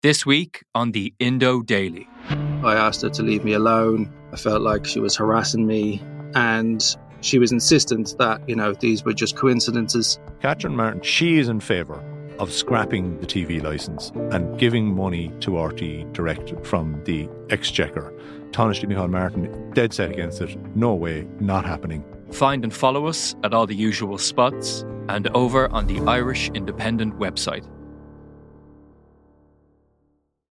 This week on the Indo Daily. I asked her to leave me alone. I felt like she was harassing me and she was insistent that, you know, these were just coincidences. Catherine Martin, she is in favour of scrapping the TV licence and giving money to RT direct from the exchequer. Taoiseach Micheál Martin, dead set against it. No way, not happening. Find and follow us at all the usual spots and over on the Irish Independent website.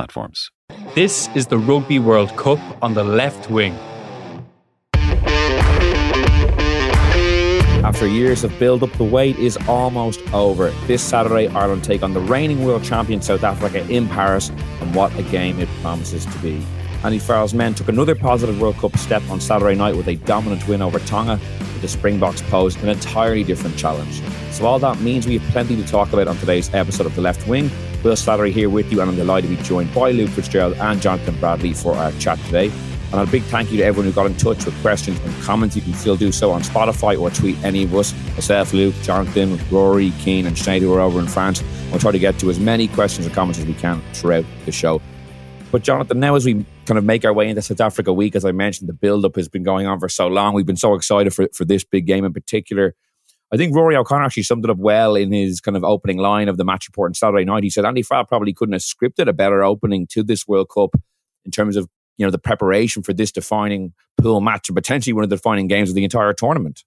platforms. This is the Rugby World Cup on the left wing. After years of build up, the wait is almost over. This Saturday, Ireland take on the reigning world champion South Africa in Paris, and what a game it promises to be. Andy Farrell's men took another positive World Cup step on Saturday night with a dominant win over Tonga, but the Springboks posed an entirely different challenge. So, all that means we have plenty to talk about on today's episode of The Left Wing. Will Slattery here with you, and I'm delighted to be joined by Luke Fitzgerald and Jonathan Bradley for our chat today. And a big thank you to everyone who got in touch with questions and comments. You can still do so on Spotify or tweet any of us, myself, Luke, Jonathan, Rúaidhrí, Cian, and Sinead, who are over in France. We'll try to get to as many questions and comments as we can throughout the show. But Jonathan, now as we kind of make our way into South Africa week, as I mentioned, the build-up has been going on for so long. We've been so excited for, for this big game in particular. I think Rúaidhrí O'Connor actually summed it up well in his kind of opening line of the match report on Saturday night. He said Andy Farrell probably couldn't have scripted a better opening to this World Cup in terms of you know the preparation for this defining pool match and potentially one of the defining games of the entire tournament.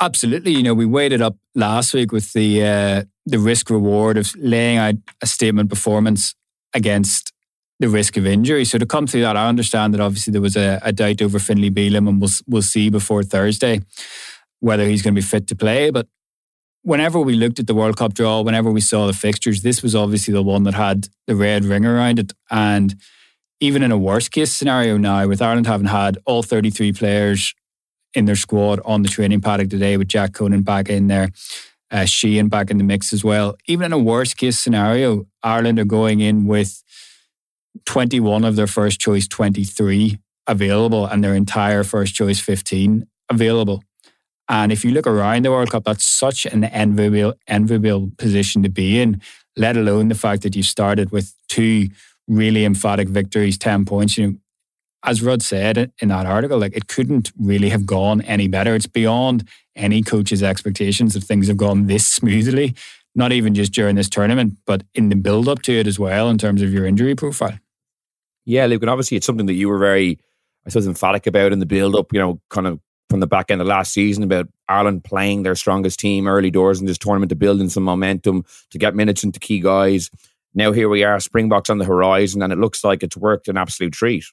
Absolutely, you know we weighted up last week with the uh, the risk reward of laying out a statement performance against the risk of injury. So to come through that, I understand that obviously there was a, a doubt over Finlay Bealham, and we'll we'll see before Thursday whether he's going to be fit to play. But whenever we looked at the World Cup draw, whenever we saw the fixtures, this was obviously the one that had the red ring around it. And even in a worst case scenario now, with Ireland having had all 33 players in their squad on the training paddock today, with Jack Conan back in there, uh, Sheehan back in the mix as well. Even in a worst case scenario, Ireland are going in with 21 of their first choice 23 available and their entire first choice 15 available. And if you look around the World Cup, that's such an enviable, enviable position to be in, let alone the fact that you started with two really emphatic victories, 10 points. You know, as Rod said in that article, like it couldn't really have gone any better. It's beyond any coach's expectations that things have gone this smoothly, not even just during this tournament, but in the build up to it as well in terms of your injury profile. Yeah, Luke, and obviously it's something that you were very, I suppose, emphatic about in the build up, you know, kind of from the back end of last season about Ireland playing their strongest team early doors in this tournament to build in some momentum, to get minutes into key guys. Now here we are, Springboks on the horizon, and it looks like it's worked an absolute treat.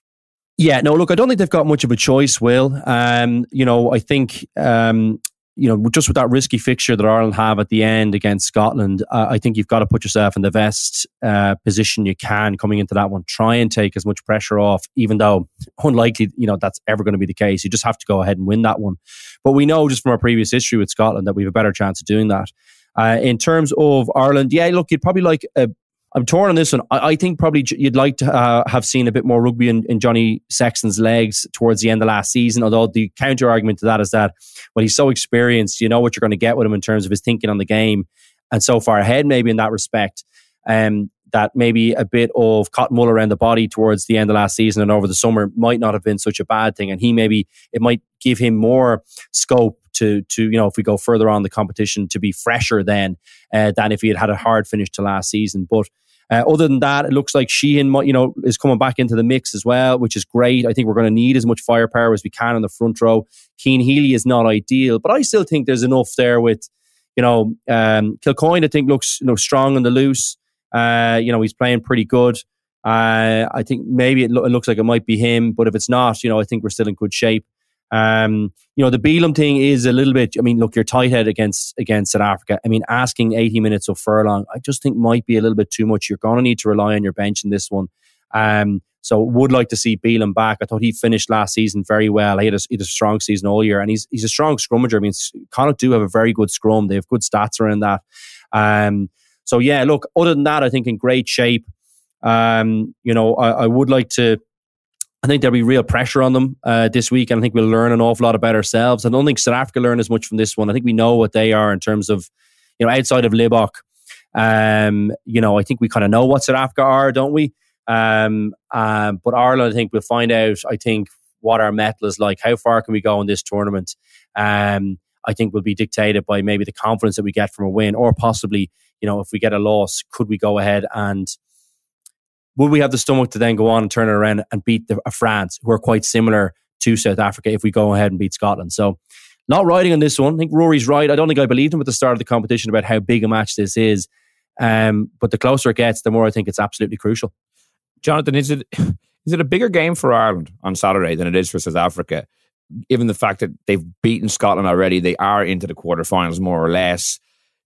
Yeah, no, look, I don't think they've got much of a choice, Will. Um, you know, I think um, you know, just with that risky fixture that Ireland have at the end against Scotland, uh, I think you've got to put yourself in the best uh, position you can coming into that one. Try and take as much pressure off, even though unlikely, you know, that's ever going to be the case. You just have to go ahead and win that one. But we know just from our previous history with Scotland that we have a better chance of doing that. Uh, in terms of Ireland, yeah, look, you'd probably like a I'm torn on this one. I, I think probably you'd like to uh, have seen a bit more rugby in, in, Johnny Sexton's legs towards the end of last season. Although the counter argument to that is that, well, he's so experienced, you know what you're going to get with him in terms of his thinking on the game, and so far ahead, maybe in that respect. Um, that maybe a bit of cotton wool around the body towards the end of last season and over the summer might not have been such a bad thing. And he maybe it might give him more scope to to you know if we go further on the competition to be fresher then uh, than if he had had a hard finish to last season. But uh, other than that, it looks like Sheehan, you know, is coming back into the mix as well, which is great. I think we're going to need as much firepower as we can in the front row. Cian Healy is not ideal, but I still think there's enough there with, you know, um, Kilcoyne. I think looks you know strong on the loose. Uh, you know, he's playing pretty good. Uh, I think maybe it, lo- it, looks like it might be him, but if it's not, you know, I think we're still in good shape. Um, you know, the Bealham thing is a little bit. I mean, look, you're tight head against against South Africa. I mean, asking 80 minutes of Furlong, I just think might be a little bit too much. You're going to need to rely on your bench in this one. Um, so would like to see Bealham back. I thought he finished last season very well. He had a, he had a strong season all year, and he's he's a strong scrummager. I mean, Connacht do have a very good scrum. They have good stats around that. Um, so yeah, look. Other than that, I think in great shape. Um, you know, I, I would like to. I think there'll be real pressure on them uh, this week, and I think we'll learn an awful lot about ourselves. I don't think South Africa learn as much from this one. I think we know what they are in terms of, you know, outside of Libbok. Um, you know, I think we kind of know what South Africa are, don't we? Um, um, but Ireland, I think we'll find out. I think what our metal is like. How far can we go in this tournament? Um, I think will be dictated by maybe the confidence that we get from a win, or possibly, you know, if we get a loss, could we go ahead and will we have the stomach to then go on and turn it around and beat the, uh, France, who are quite similar to South Africa, if we go ahead and beat Scotland? So, not riding on this one. I think Rúaidhrí's right. I don't think I believed him at the start of the competition about how big a match this is. Um, but the closer it gets, the more I think it's absolutely crucial. Jonathan, is it is it a bigger game for Ireland on Saturday than it is for South Africa? Given the fact that they've beaten Scotland already, they are into the quarterfinals more or less.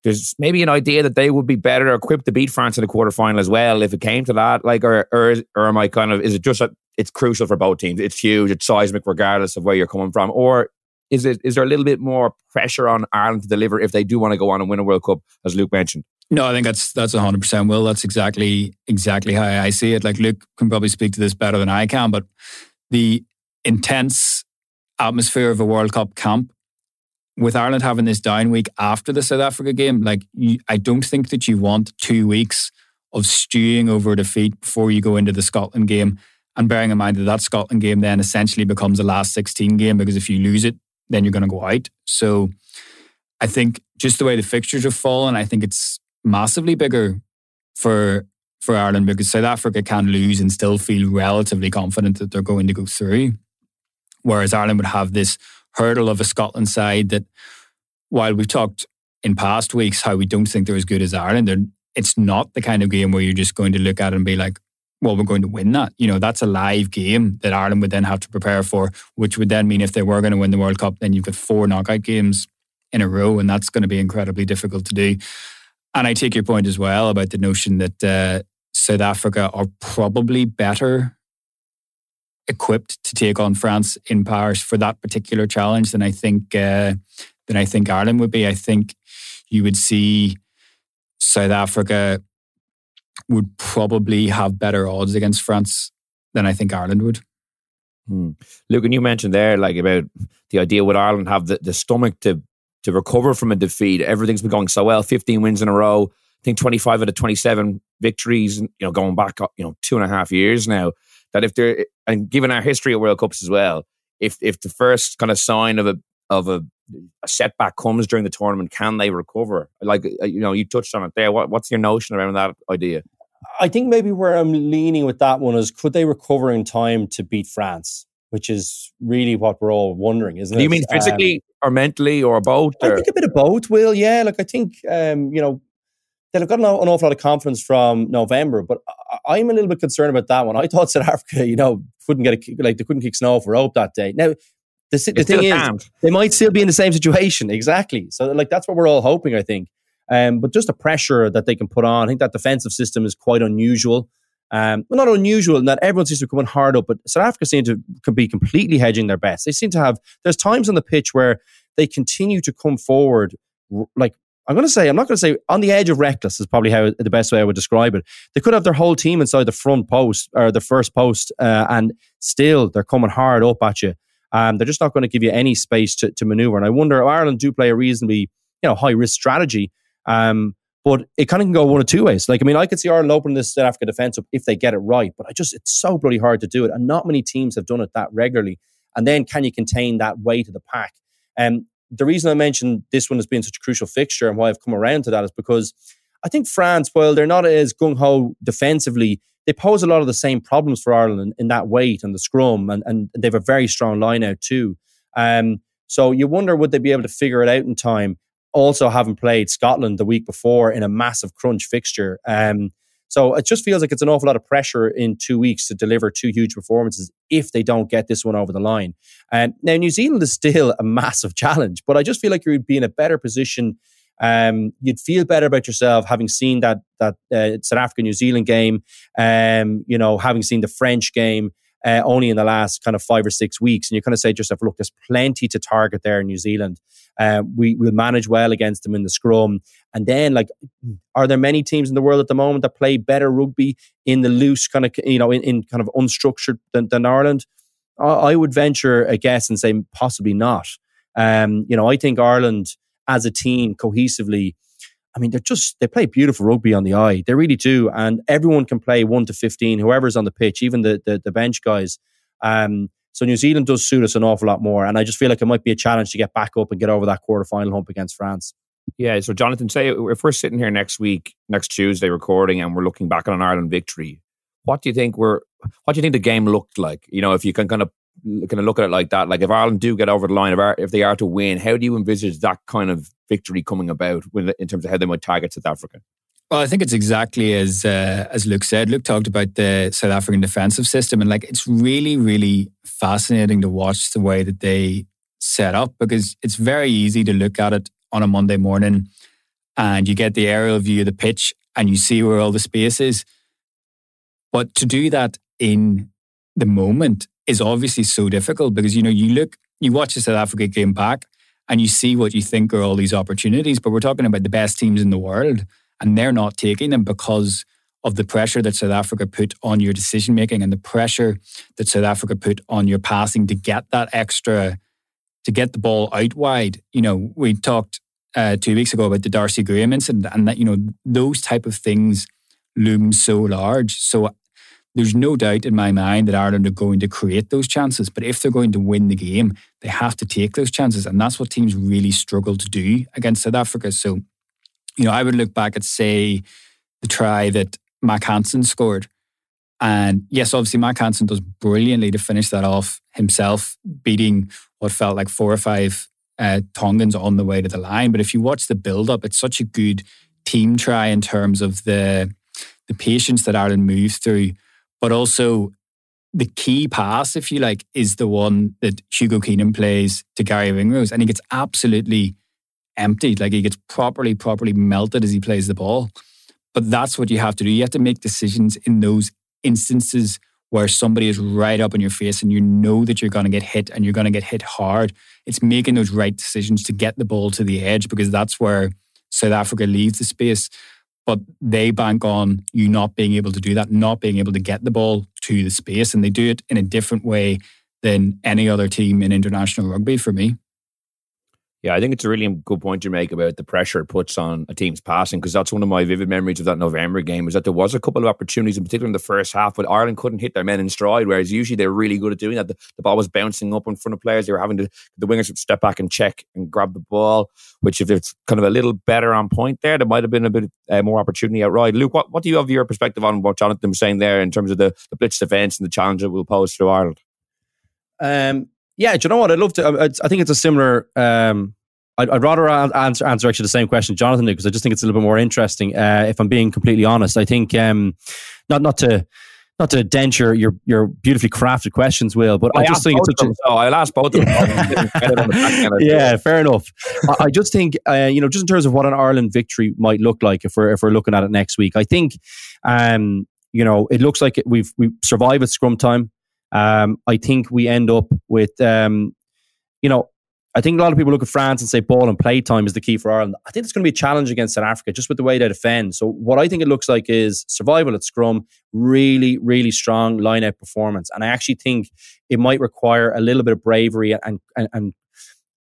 There's maybe an idea that they would be better equipped to beat France in the quarterfinal as well if it came to that. Like, or or, or am I kind of is it just that it's crucial for both teams? It's huge, it's seismic, regardless of where you're coming from, or is it is there a little bit more pressure on Ireland to deliver if they do want to go on and win a World Cup, as Luke mentioned? No, I think that's that's hundred percent. Will that's exactly exactly how I see it. Like Luke can probably speak to this better than I can, but the intense atmosphere of a World Cup camp with Ireland having this down week after the South Africa game, like you, I don't think that you want two weeks of stewing over defeat before you go into the Scotland game. And bearing in mind that that Scotland game then essentially becomes a last 16 game because if you lose it, then you're going to go out. So I think just the way the fixtures have fallen, I think it's massively bigger for for Ireland because South Africa can lose and still feel relatively confident that they're going to go through. Whereas Ireland would have this hurdle of a Scotland side that, while we've talked in past weeks how we don't think they're as good as Ireland, it's not the kind of game where you're just going to look at it and be like, well, we're going to win that. You know, that's a live game that Ireland would then have to prepare for, which would then mean if they were going to win the World Cup, then you've got four knockout games in a row, and that's going to be incredibly difficult to do. And I take your point as well about the notion that uh, South Africa are probably better equipped to take on France in Paris for that particular challenge than I think uh, than I think Ireland would be. I think you would see South Africa would probably have better odds against France than I think Ireland would. Hmm. Luke, and you mentioned there, like about the idea would Ireland have the, the stomach to to recover from a defeat. Everything's been going so well. 15 wins in a row. I think 25 out of 27 victories, you know, going back, you know, two and a half years now. That if they're, and given our history of World Cups as well, if if the first kind of sign of a of a, a setback comes during the tournament, can they recover? Like uh, you know, you touched on it there. What, what's your notion around that idea? I think maybe where I'm leaning with that one is could they recover in time to beat France? which is really what we're all wondering, isn't Do it? You mean physically um, or mentally or both? Or? I think a bit of both, Will. Yeah, like I think, um, you know, they've got an, an, awful lot of confidence from November, but I, am a little bit concerned about that one. I thought South Africa, you know, couldn't get a, like they couldn't kick snow for rope that day. Now, the, the thing is, can't. they might still be in the same situation. Exactly. So, like, that's what we're all hoping, I think. Um, but just the pressure that they can put on, I think that defensive system is quite unusual. Um, well, not unusual Not everyone seems to be coming hard up, but South Africa seem to be completely hedging their bets. They seem to have, there's times on the pitch where they continue to come forward, like, I'm going to say, I'm not going to say on the edge of reckless is probably how the best way I would describe it. They could have their whole team inside the front post or the first post, uh, and still they're coming hard up at you. Um, they're just not going to give you any space to, to maneuver. And I wonder, if Ireland do play a reasonably, you know, high risk strategy. Um, but it kind of can go one of two ways. Like, I mean, I could see Ireland opening this South Africa defence up if they get it right, but I just, it's so bloody hard to do it. And not many teams have done it that regularly. And then can you contain that weight of the pack? Um, the reason I mentioned this one has been such a crucial fixture and why I've come around to that is because I think France, while they're not as gung ho defensively, they pose a lot of the same problems for Ireland in, in that weight and the scrum, and, and they have a very strong line out too. Um, so you wonder would they be able to figure it out in time? also having played Scotland the week before in a massive crunch fixture. Um, So it just feels like it's an awful lot of pressure in two weeks to deliver two huge performances if they don't get this one over the line. And now New Zealand is still a massive challenge, but I just feel like you'd be in a better position. Um, you'd feel better about yourself having seen that that uh, South Africa New Zealand game. Um, you know, having seen the French game uh, only in the last kind of five or six weeks. And you kind of say to yourself, look, there's plenty to target there in New Zealand. Uh, we will manage well against them in the scrum. And then, like, are there many teams in the world at the moment that play better rugby in the loose kind of, you know, in, in kind of unstructured than, than Ireland? I, I, would venture a guess and say possibly not. Um, you know, I think Ireland as a team cohesively I mean, they're just they play beautiful rugby on the eye. They really do, and everyone can play one to fifteen. Whoever's on the pitch, even the the, the bench guys. Um, so New Zealand does suit us an awful lot more, and I just feel like it might be a challenge to get back up and get over that quarter final hump against France. Yeah. So Jonathan, say if we're sitting here next week, next Tuesday, recording, and we're looking back on an Ireland victory, what do you think we're? What do you think the game looked like? You know, if you can kind of kind of look at it like that, like if Ireland do get over the line, if, if they are to win, how do you envisage that kind of victory coming about in terms of how they might target South Africa? Well, I think it's exactly as uh, as Luke said. Luke talked about the South African defensive system, and like it's really, really fascinating to watch the way that they set up because it's very easy to look at it on a Monday morning, and you get the aerial view of the pitch and you see where all the space is. But to do that in the moment is obviously so difficult because you know you look, you watch the South Africa game back, and you see what you think are all these opportunities. But we're talking about the best teams in the world, and they're not taking them because of the pressure that South Africa put on your decision making and the pressure that South Africa put on your passing to get that extra, to get the ball out wide. You know, we talked uh, two weeks ago about the Darcy Graham incident, and that you know those type of things loom so large. So there's no doubt in my mind that Ireland are going to create those chances. But if they're going to win the game, they have to take those chances. And that's what teams really struggle to do against South Africa. So, you know, I would look back at, say, the try that Mack Hansen scored. And yes, obviously, Mack Hansen does brilliantly to finish that off himself, beating what felt like four or five uh, Tongans on the way to the line. But if you watch the build up, it's such a good team try in terms of the the patience that Ireland moves through but also the key pass, if you like, is the one that Hugo Keenan plays to Garry Ringrose. And he gets absolutely emptied. Like he gets properly, properly melted as he plays the ball. But that's what you have to do. You have to make decisions in those instances where somebody is right up in your face and you know that you're going to get hit and you're going to get hit hard. It's making those right decisions to get the ball to the edge because that's where South Africa leaves the space but they bank on you not being able to do that, not being able to get the ball to the space. And they do it in a different way than any other team in international rugby for me. Yeah, I think it's a really good point you make about the pressure it puts on a team's passing because that's one of my vivid memories of that November game is that there was a couple of opportunities, in particular in the first half, but Ireland couldn't hit their men in stride, whereas usually they're really good at doing that. The, the ball was bouncing up in front of players. They were having to, the wingers would step back and check and grab the ball, which if it's kind of a little better on point there, there might have been a bit uh, more opportunity outright. Luke, what, what do you have your perspective on what Jonathan was saying there in terms of the, the blitz defence and the challenge it will pose to Ireland? Um, yeah, do you know what? I'd love to. I think it's a similar um, I'd, I'd rather answer, answer actually the same question Jonathan did because I just think it's a little bit more interesting. Uh, if I'm being completely honest, I think um, not not to not to dent your your, your beautifully crafted questions, Will, but I, I just think it's such a. I'll ask both of them. yeah, fair enough. I, I just think uh, you know, just in terms of what an Ireland victory might look like if we're if we're looking at it next week, I think um, you know it looks like we've we survived at scrum time. Um, I think we end up with um, you know I think a lot of people look at France and say ball and play time is the key for Ireland. I think it's going to be a challenge against South Africa just with the way they defend. So what I think it looks like is survival at scrum, really, really strong line out performance. And I actually think it might require a little bit of bravery and and and,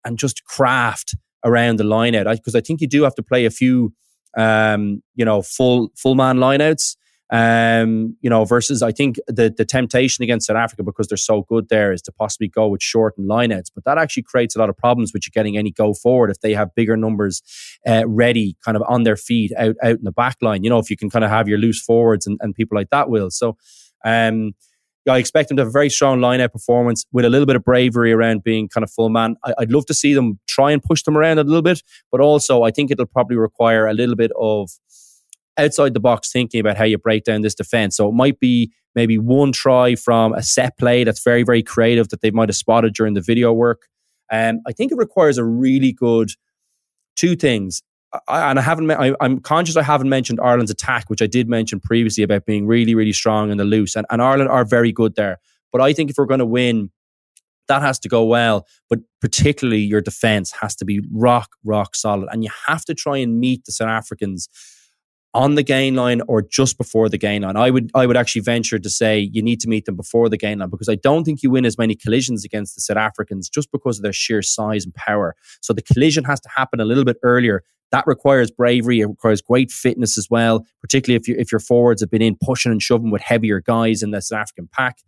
and just craft around the line out. Because I, I, think you do have to play a few um, you know, full full man lineouts. Um, you know, versus I think the the temptation against South Africa because they're so good there is to possibly go with short and lineouts, but that actually creates a lot of problems with you getting any go forward if they have bigger numbers uh, ready, kind of on their feet out out in the back line. You know, if you can kind of have your loose forwards and, and people like that will. So, um, I expect them to have a very strong line-out performance with a little bit of bravery around being kind of full man. I, would love to see them try and push them around a little bit, but also I think it'll probably require a little bit of outside the box thinking about how you break down this defense. So it might be maybe one try from a set play that's very, very creative that they might have spotted during the video work. Um, I think it requires a really good two things. I, and I haven't. I, am conscious I haven't mentioned Ireland's attack, which I did mention previously about being really, really strong in the loose, and, and Ireland are very good there. But I think if we're going to win, that has to go well. But particularly your defense has to be rock, rock solid, and you have to try and meet the South Africans on the gain line or just before the gain line. I would I would actually venture to say you need to meet them before the gain line because I don't think you win as many collisions against the South Africans just because of their sheer size and power. So the collision has to happen a little bit earlier. That requires bravery. It requires great fitness as well, particularly if you if your forwards have been in pushing and shoving with heavier guys in the South African pack.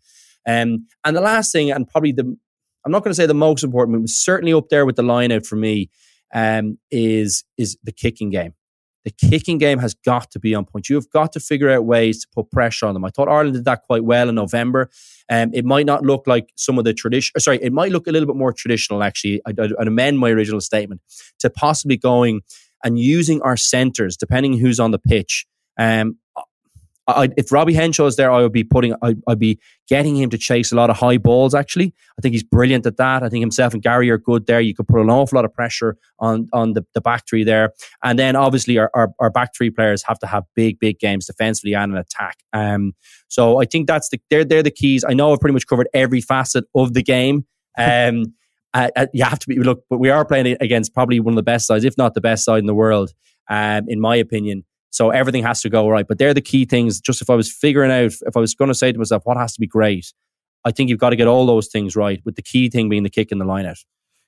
Um, and the last thing, and probably the I'm not going to say the most important, but certainly up there with the line out for me, um, is is the kicking game. The kicking game has got to be on point. You have got to figure out ways to put pressure on them. I thought Ireland did that quite well in November. Um, it might not look like some of the tradition. Sorry, it might look a little bit more traditional. Actually, I, would amend my original statement to possibly going and using our centres, depending who's on the pitch. Um, I, if Robbie Henshaw is there, I would be putting, I, would be getting him to chase a lot of high balls. Actually, I think he's brilliant at that. I think himself and Garry are good there. You could put an awful lot of pressure on on the, the back three there, and then obviously our, our, our back three players have to have big big games defensively and an attack. Um, so I think that's the they're they're the keys. I know I've pretty much covered every facet of the game. Um, uh, uh, you have to be look, but we are playing against probably one of the best sides, if not the best side in the world, um, in my opinion. So everything has to go right. But they're the key things. Just if I was figuring out, if I was going to say to myself, what has to be great, I think you've got to get all those things right, with the key thing being the kick in the line out.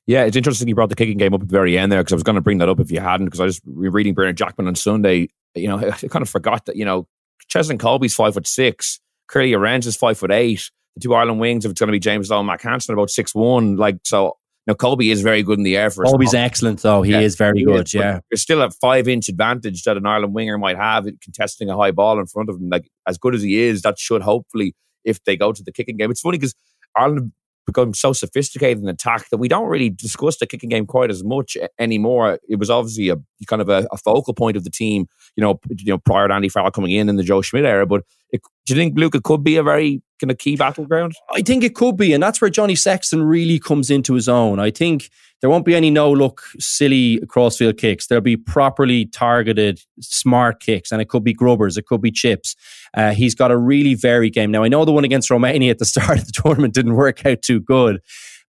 Yeah, it's interesting you brought the kicking game up at the very end there because I was going to bring that up if you hadn't because I was reading Bernard Jackman on Sunday. You know, I kind of forgot that, you know, Cheslin Kolbe's five foot six, Kurt-Lee Arendse is five foot eight. The two Ireland wings, if it's going to be James Lowe and Mack Hansen, about six one. Like, so now, Kolbe is very good in the air for us. Kolbe's excellent, though. He yeah, is very he good. Is, yeah, there's still a five inch advantage that an Ireland winger might have in contesting a high ball in front of him. Like as good as he is, that should hopefully, if they go to the kicking game, it's funny because Ireland become so sophisticated in attack that we don't really discuss the kicking game quite as much anymore. It was obviously a kind of a, a focal point of the team, you know, you know, prior to Andy Farrell coming in in the Joe Schmidt era. But it, do you think Luke it could be a very kind of key battleground? I think it could be, and that's where Johnny Sexton really comes into his own. I think there won't be any no look silly crossfield kicks. There'll be properly targeted smart kicks, and it could be grubbers, it could be chips. Uh, he's got a really varied game. Now I know the one against Romania at the start of the tournament didn't work out too good,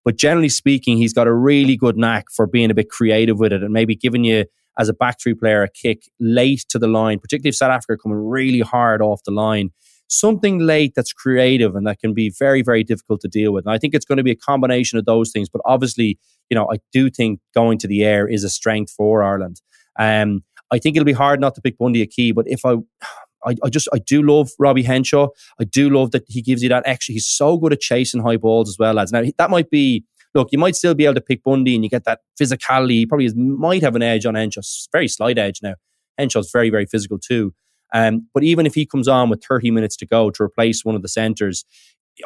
but generally speaking, he's got a really good knack for being a bit creative with it and maybe giving you as a back three player a kick late to the line, particularly if South Africa are coming really hard off the line something late that's creative and that can be very, very difficult to deal with. And I think it's going to be a combination of those things. But obviously, you know, I do think going to the air is a strength for Ireland. Um, I think it'll be hard not to pick Bundee Aki, but if I, I, I, just I do love Robbie Henshaw. I do love that he gives you that extra. He's so good at chasing high balls as well, lads. Now that might be look, you might still be able to pick Bundee and you get that physicality. He probably is, might have an edge on Henshaw, very slight edge now. Henshaw's very very physical too. Um, but even if he comes on with 30 minutes to go to replace one of the centres,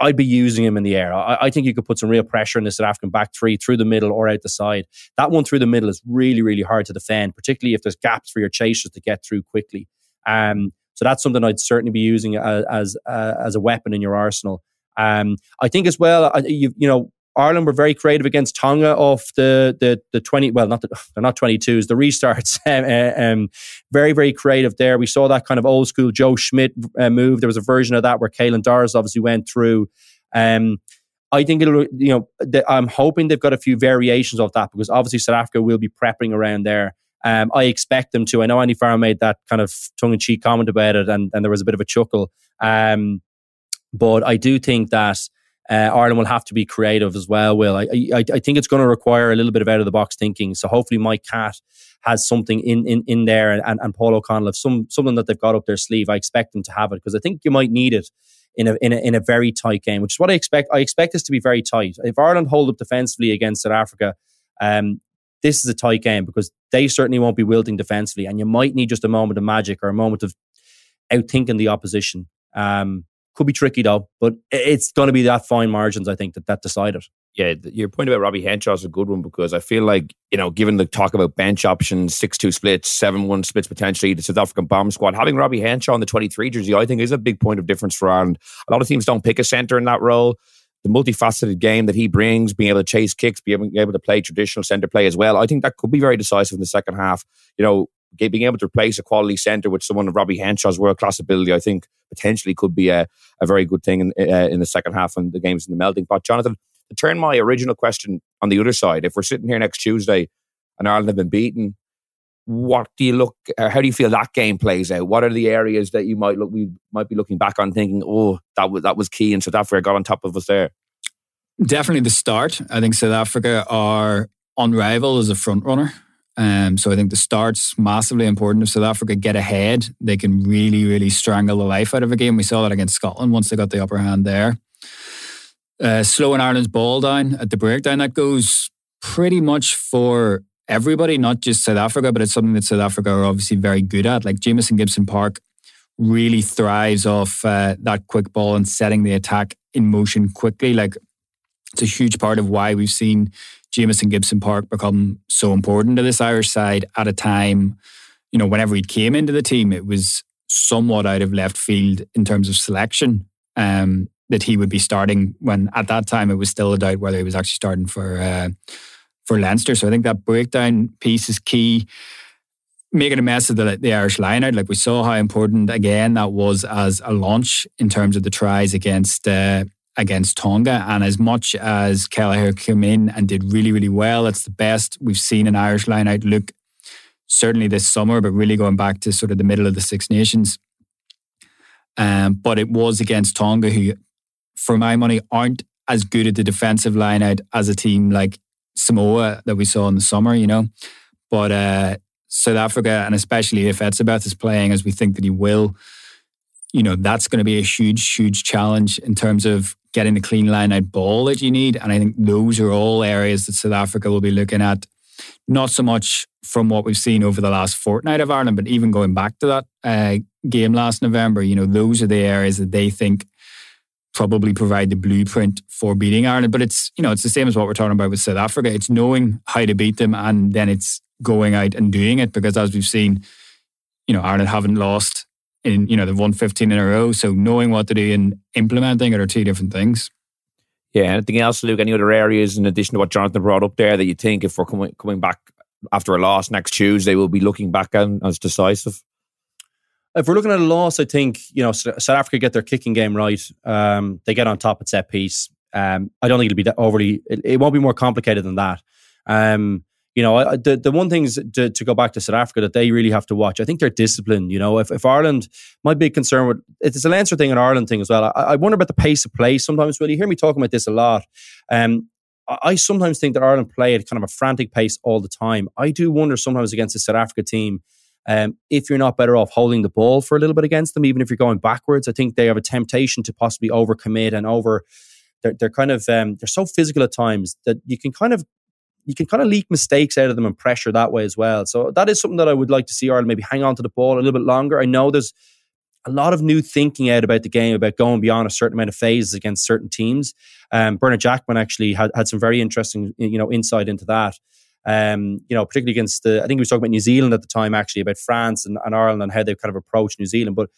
I'd be using him in the air. I, I, think you could put some real pressure in the South African back three through the middle or out the side. That one through the middle is really, really hard to defend, particularly if there's gaps for your chasers to get through quickly. Um, so that's something I'd certainly be using as as, uh, as a weapon in your arsenal. Um, I think as well, you, you know, Ireland were very creative against Tonga off the the the twenty. Well, not the, they're not twenty twos. The restarts. Um, uh, um, very very creative there. We saw that kind of old school Joe Schmidt uh, move. There was a version of that where Caelan Doris obviously went through. Um, I think it'll. You know, the, I'm hoping they've got a few variations of that because obviously South Africa will be prepping around there. Um, I expect them to. I know Andy Farrell made that kind of tongue in cheek comment about it, and, and there was a bit of a chuckle. Um, but I do think that uh, Ireland will have to be creative as well. Will I? I, I think it's going to require a little bit of out of the box thinking. So hopefully, Mike Catt has something in in, in there, and, and Paul O'Connell some something that they've got up their sleeve. I expect them to have it because I think you might need it in a, in a in a very tight game, which is what I expect. I expect this to be very tight. If Ireland hold up defensively against South Africa, um, this is a tight game because they certainly won't be wilting defensively, and you might need just a moment of magic or a moment of outthinking the opposition. Um, could be tricky though, but it's going to be that fine margins, I think, that that decide it. yeah, your point about Robbie Henshaw is a good one because I feel like, you know, given the talk about bench options, 6 2 splits, 7 1 splits potentially, the South African bomb squad, having Robbie Henshaw on the 23 jersey, I think is a big point of difference for Ireland. A lot of teams don't pick a centre in that role. The multifaceted game that he brings, being able to chase kicks, being able to play traditional centre play as well, I think that could be very decisive in the second half. You know, being able to replace a quality centre with someone of Robbie Henshaw's world class ability, I think potentially could be a, a very good thing in, uh, in the second half when the game's in the melting pot. Jonathan, to turn my original question on the other side, if we're sitting here next Tuesday and Ireland have been beaten, what do you look? Uh, how do you feel that game plays out? What are the areas that you might look? We might be looking back on thinking, oh, that was that was key, and South Africa got on top of us there. Definitely the start. I think South Africa are unrivaled as a front runner. Um, so I think the start's massively important. If South Africa get ahead, they can really, really strangle the life out of a game. We saw that against Scotland once they got the upper hand there uh, slowing Ireland's ball down at the breakdown. That goes pretty much for everybody, not just South Africa, but it's something that South Africa are obviously very good at. Like Jamison Gibson Park really thrives off uh, that quick ball and setting the attack in motion quickly. Like it's a huge part of why we've seen Jamison Gibson Park become so important to this Irish side at a time, you know, whenever he came into the team, it was somewhat out of left field in terms of selection. Um, that he would be starting when at that time it was still a doubt whether he was actually starting for uh, for Leinster. So I think that breakdown piece is key. Making a mess of the, the Irish line out, like we saw how important again that was as a launch in terms of the tries against uh, against Tonga. And as much as Kelleher came in and did really, really well, it's the best we've seen an Irish line out look certainly this summer, but really going back to sort of the middle of the Six Nations. Um, but it was against Tonga, who for my money, aren't as good at the defensive line out as a team like Samoa that we saw in the summer, you know. But uh, South Africa, and especially if Etzebeth is playing as we think that he will, you know, that's going to be a huge, huge challenge in terms of getting the clean line out ball that you need. And I think those are all areas that South Africa will be looking at, not so much from what we've seen over the last fortnight of Ireland, but even going back to that uh, game last November, you know, those are the areas that they think probably provide the blueprint for beating Ireland. But it's, you know, it's the same as what we're talking about with South Africa. It's knowing how to beat them and then it's going out and doing it because as we've seen, you know, Ireland haven't lost in, you know, they've won 15 in a row. So knowing what to do and implementing it are two different things. Yeah. Anything else, Luke? Any other areas in addition to what Jonathan brought up there that you think if we're coming coming back after a loss next Tuesday, we'll be looking back on as decisive? if we're looking at a loss, I think you know South Africa get their kicking game right. Um, they get on top at set piece. Um, I don't think it'll be that overly. It, it, won't be more complicated than that. Um, you know, the the one things to, to, go back to South Africa that they really have to watch. I think they're disciplined. You know, if, if Ireland, my big concern with it's a Leinster thing, an Ireland thing as well. I, I, wonder about the pace of play. Sometimes, well, you hear me talking about this a lot. Um, I sometimes think that Ireland play at kind of a frantic pace all the time. I do wonder sometimes against the South Africa team um, if you're not better off holding the ball for a little bit against them, even if you're going backwards, I think they have a temptation to possibly overcommit and over. They're, they're kind of um, they're so physical at times that you can kind of you can kind of leak mistakes out of them and pressure that way as well. So that is something that I would like to see Ireland maybe hang on to the ball a little bit longer. I know there's a lot of new thinking out about the game about going beyond a certain amount of phases against certain teams. Um, Bernard Jackman actually had, had some very interesting you know insight into that. Um, you know, particularly against the, I think he was talking about New Zealand at the time, actually, about France and, and Ireland and how they've kind of approached New Zealand. But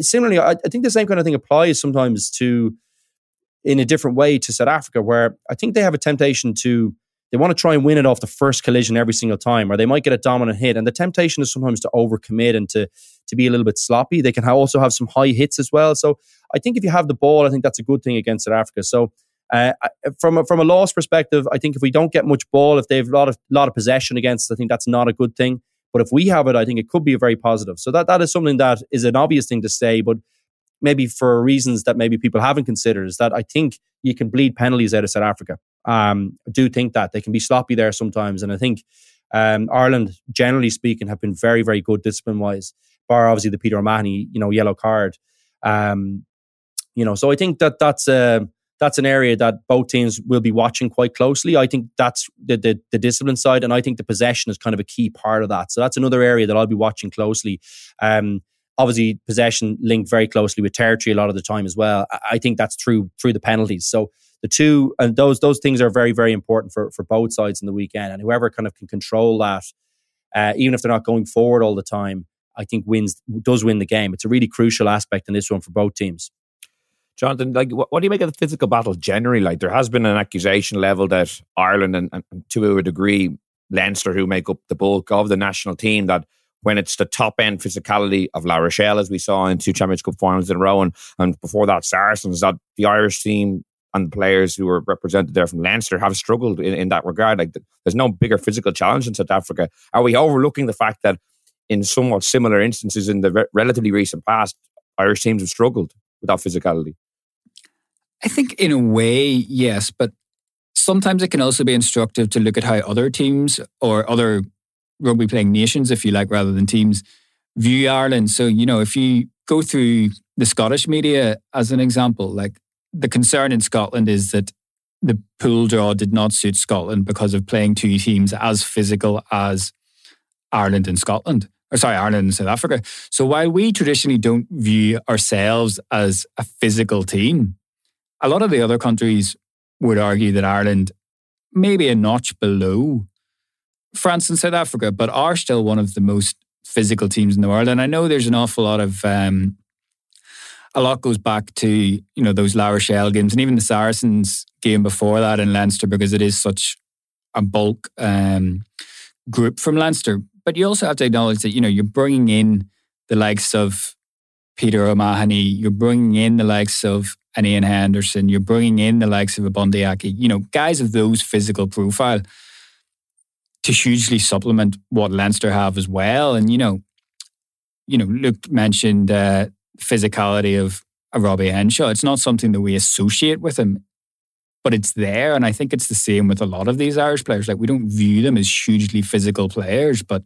similarly, I, I, think the same kind of thing applies sometimes to, in a different way, to South Africa, where I think they have a temptation to, they want to try and win it off the first collision every single time, or they might get a dominant hit. And the temptation is sometimes to overcommit and to, to be a little bit sloppy. They can also have some high hits as well. So I think if you have the ball, I think that's a good thing against South Africa. So uh, from a, from a loss perspective, I think if we don't get much ball, if they have a lot of lot of possession against, I think that's not a good thing. But if we have it, I think it could be a very positive. So that that is something that is an obvious thing to say, but maybe for reasons that maybe people haven't considered is that I think you can bleed penalties out of South Africa. Um, I do think that they can be sloppy there sometimes, and I think um, Ireland, generally speaking, have been very very good discipline wise. Bar obviously the Peter O'Mahony, you know, yellow card. Um, you know, so I think that that's. Uh, that's an area that both teams will be watching quite closely. I think that's the, the, the discipline side, and I think the possession is kind of a key part of that. So that's another area that I'll be watching closely. Um, obviously, possession linked very closely with territory a lot of the time as well. I think that's through through the penalties. So the two and those those things are very very important for for both sides in the weekend. And whoever kind of can control that, uh, even if they're not going forward all the time, I think wins does win the game. It's a really crucial aspect in this one for both teams. Jonathan, like, what, what, do you make of the physical battle generally? Like, there has been an accusation leveled at Ireland and, and, to a degree, Leinster, who make up the bulk of the national team, that when it's the top end physicality of La Rochelle, as we saw in two Championship Cup finals in a row, and, and before that, Saracens, that the Irish team and the players who were represented there from Leinster have struggled in, in that regard. Like, there's no bigger physical challenge in South Africa. Are we overlooking the fact that in somewhat similar instances in the re- relatively recent past, Irish teams have struggled without physicality? I think in a way, yes, but sometimes it can also be instructive to look at how other teams or other rugby playing nations, if you like, rather than teams, view Ireland. So, you know, if you go through the Scottish media as an example, like the concern in Scotland is that the pool draw did not suit Scotland because of playing two teams as physical as Ireland and Scotland. Or sorry, Ireland and South Africa. So while we traditionally don't view ourselves as a physical team, a lot of the other countries would argue that Ireland may be a notch below France and South Africa, but are still one of the most physical teams in the world. And I know there's an awful lot of um, a lot goes back to you know those La Rochelle games and even the Saracens game before that in Leinster because it is such a bulk um, group from Leinster. But you also have to acknowledge that you know you're bringing in the likes of Peter O'Mahony, you're bringing in the likes of an Ian Henderson, you're bringing in the likes of a Bundee Aki, you know, guys of those physical profile to hugely supplement what Leinster have as well. And, you know, you know, Luke mentioned uh, physicality of a Robbie Henshaw. It's not something that we associate with him, but it's there. And I think it's the same with a lot of these Irish players. Like we don't view them as hugely physical players, but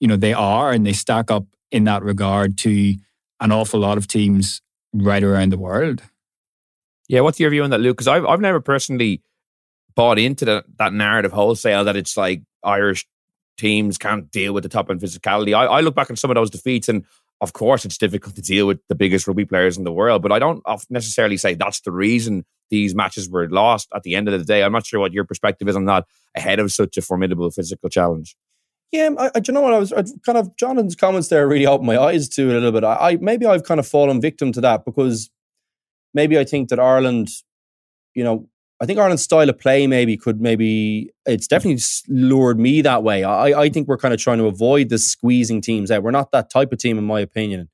you know, they are and they stack up in that regard to an awful lot of teams right around the world. Yeah, what's your view on that, Luke? Because I've I've never personally bought into the, that narrative wholesale that it's like Irish teams can't deal with the top end physicality. I, I look back at some of those defeats, and of course, it's difficult to deal with the biggest rugby players in the world. But I don't necessarily say that's the reason these matches were lost. At the end of the day, I'm not sure what your perspective is on that ahead of such a formidable physical challenge. Yeah, um, I, I, do you know what I was I kind of Jonathan's comments there really opened my eyes to a little bit. I, I maybe I've kind of fallen victim to that because maybe I think that Ireland, you know, I think Ireland's style of play maybe could maybe it's definitely lured me that way. I, I think we're kind of trying to avoid the squeezing teams out. We're not that type of team, in my opinion.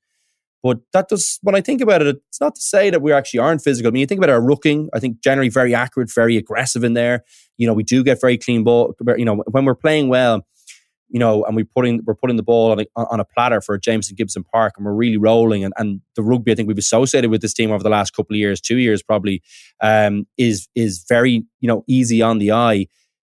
But that does when I think about it, it's not to say that we actually aren't physical. I mean, you think about our rucking, I think generally very accurate, very aggressive in there. You know, we do get very clean ball. You know, when we're playing well, you know, and we're putting we're putting the ball on a, on a platter for Jamison Gibson Park, and we're really rolling. And, and the rugby I think we've associated with this team over the last couple of years, two years probably, um, is is very you know easy on the eye.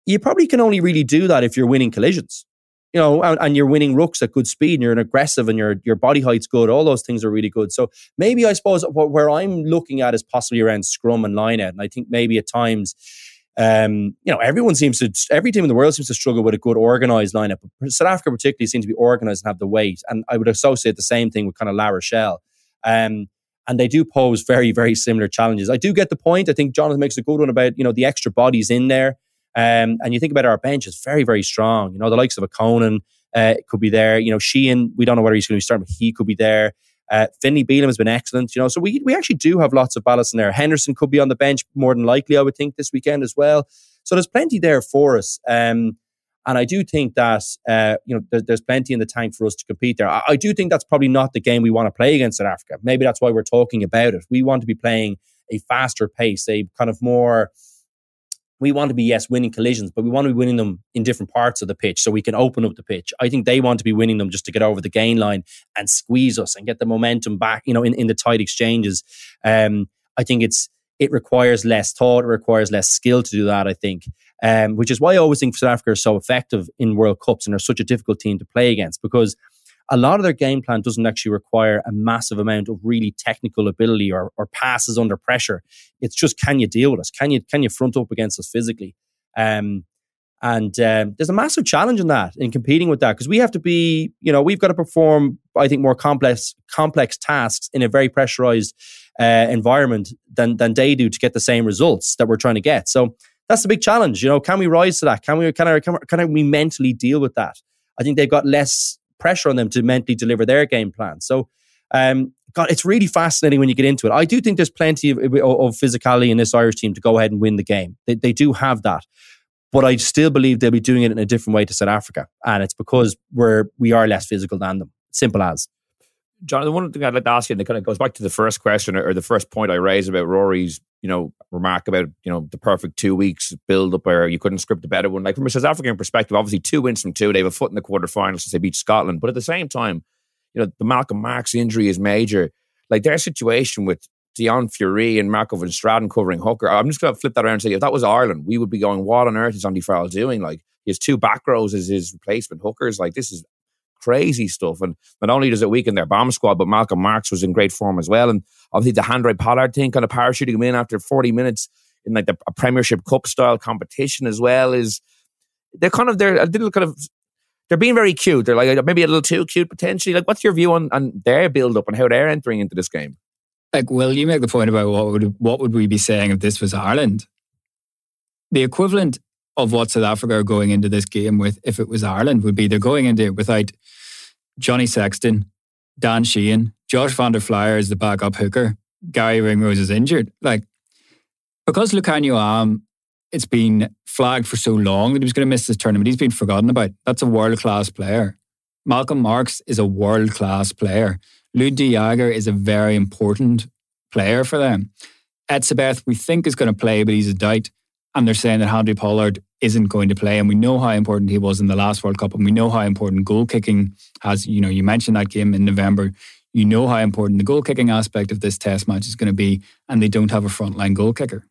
You probably can only really do that if you're winning collisions, you know, and, and you're winning rucks at good speed, and you're an aggressive, and your your body height's good. All those things are really good. So maybe I suppose where I'm looking at is possibly around scrum and line out, and I think maybe at times um, you know, everyone seems to, every team in the world seems to struggle with a good organized lineup. South Africa particularly seems to be organized and have the weight. And I would associate the same thing with kind of La Rochelle. Um, and they do pose very, very similar challenges. I do get the point. I think Jonathan makes a good one about, you know, the extra bodies in there. Um, and you think about our bench, it's very, very strong. You know, the likes of a Conan uh, could be there. You know, Sheehan, we don't know whether he's going to be starting, but he could be there. Uh, Finlay Bealham has been excellent, you know. So we we actually do have lots of ballast in there. Henderson could be on the bench more than likely, I would think, this weekend as well. So there's plenty there for us. Um, and I do think that uh, you know there, there's plenty in the tank for us to compete there. I, I, do think that's probably not the game we want to play against South Africa. Maybe that's why we're talking about it. We want to be playing a faster pace, a kind of more we want to be, yes, winning collisions, but we want to be winning them in different parts of the pitch so we can open up the pitch. I think they want to be winning them just to get over the gain line and squeeze us and get the momentum back, you know, in, in the tight exchanges. Um, I think it's, it requires less thought, it requires less skill to do that, I think. Um, which is why I always think South Africa is so effective in World Cups and are such a difficult team to play against because a lot of their game plan doesn't actually require a massive amount of really technical ability or, or passes under pressure. It's just can you deal with us? Can you can you front up against us physically? Um, and um, there's a massive challenge in that in competing with that because we have to be, you know, we've got to perform, I think, more complex complex tasks in a very pressurized uh, environment than than they do to get the same results that we're trying to get. So that's the big challenge. You know, can we rise to that? Can we can, I, can, can we mentally deal with that? I think they've got less pressure on them to mentally deliver their game plan. So. Um, God, it's really fascinating when you get into it. I do think there's plenty of, of, physicality in this Irish team to go ahead and win the game. They, they do have that but I still believe they'll be doing it in a different way to South Africa, and it's because we're we are less physical than them. Simple as. John, the one thing I'd like to ask you, and it kind of goes back to the first question or, the first point I raised about Rúaidhrí's, you know, remark about, you know, the perfect two weeks build up where you couldn't script a better one. Like from a South African perspective, obviously two wins from two, they have a foot in the quarterfinals since they beat Scotland. But at the same time, you know, the Malcolm Marx injury is major. Like their situation with Deon Fourie and Marco van Staden covering hooker. I'm just going to flip that around and say, if that was Ireland, we would be going, what on earth is Andy Farrell doing? Like, has two back rows as his replacement hookers. Like, this is crazy stuff. And not only does it weaken their bomb squad, but Malcolm Marx was in great form as well. And obviously the Handré Pollard thing, kind of parachuting him in after 40 minutes in like the a Premiership Cup style competition as well is they're kind of they're a little kind of they're being very cute. They're like maybe a little too cute potentially. Like, what's your view on on their build up and how they're entering into this game? Like, will you make the point about what would what would we be saying if this was Ireland? The equivalent of what South Africa are going into this game with, if it was Ireland, would be they're going into it without Johnny Sexton, Dan Sheehan, Josh van der Flier is the backup hooker, Garry Ringrose is injured. Like, because Lukhanyo Am, it's been flagged for so long that he was going to miss this tournament. He's been forgotten about. That's a world class player. Malcolm Marx is a world class player. De Jager is a very important player for them. Etzebeth, we think, is going to play, but he's a doubt. And they're saying that Handré Pollard isn't going to play. And we know how important he was in the last World Cup. And we know how important goal kicking has. You know, you mentioned that game in November. You know how important the goal kicking aspect of this test match is going to be. And they don't have a frontline goal kicker.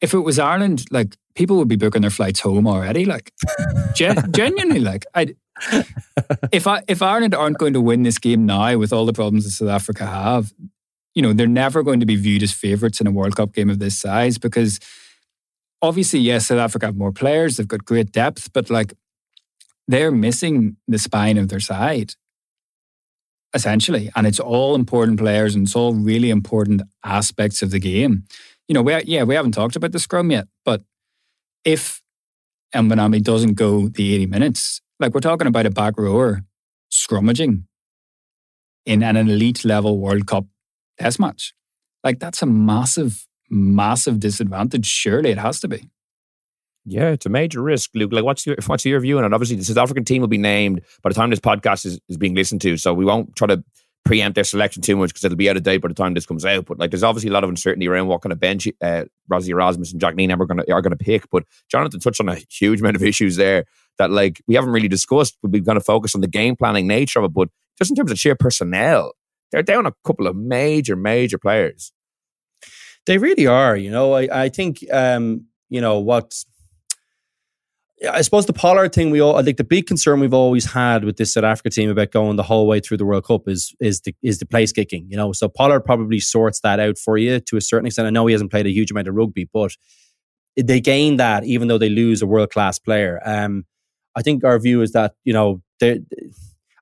If it was Ireland, like people would be booking their flights home already. Like, gen- genuinely, like, I, if I, if Ireland aren't going to win this game now with all the problems that South Africa have, you know, they're never going to be viewed as favourites in a World Cup game of this size because obviously, yes, South Africa have more players, they've got great depth, but like they're missing the spine of their side essentially. And it's all important players and it's all really important aspects of the game. You know, we, yeah, we haven't talked about the scrum yet, but if Mbonambi doesn't go the 80 minutes, like we're talking about a back rower scrummaging in an elite level World Cup test match. Like that's a massive, massive disadvantage. Surely it has to be. Yeah, it's a major risk, Luke. Like, what's your what's your view on it? Obviously, the South African team will be named by the time this podcast is, is being listened to, so we won't try to preempt their selection too much because it'll be out of date by the time this comes out. But like, there's obviously a lot of uncertainty around what kind of bench uh, Rassie Erasmus and Jacques Nienaber are going to are going to pick. But Jonathan touched on a huge amount of issues there that like we haven't really discussed. But We've going to focus on the game planning nature of it, but just in terms of sheer personnel, they're down a couple of major, major players. They really are. You know, I, I think, um, you know, what I suppose the Pollard thing we all I think the big concern we've always had with this South Africa team about going the whole way through the World Cup is is the is the place kicking. You know, so Pollard probably sorts that out for you to a certain extent. I know he hasn't played a huge amount of rugby, but they gain that even though they lose a world class player. Um, I think our view is that you know they.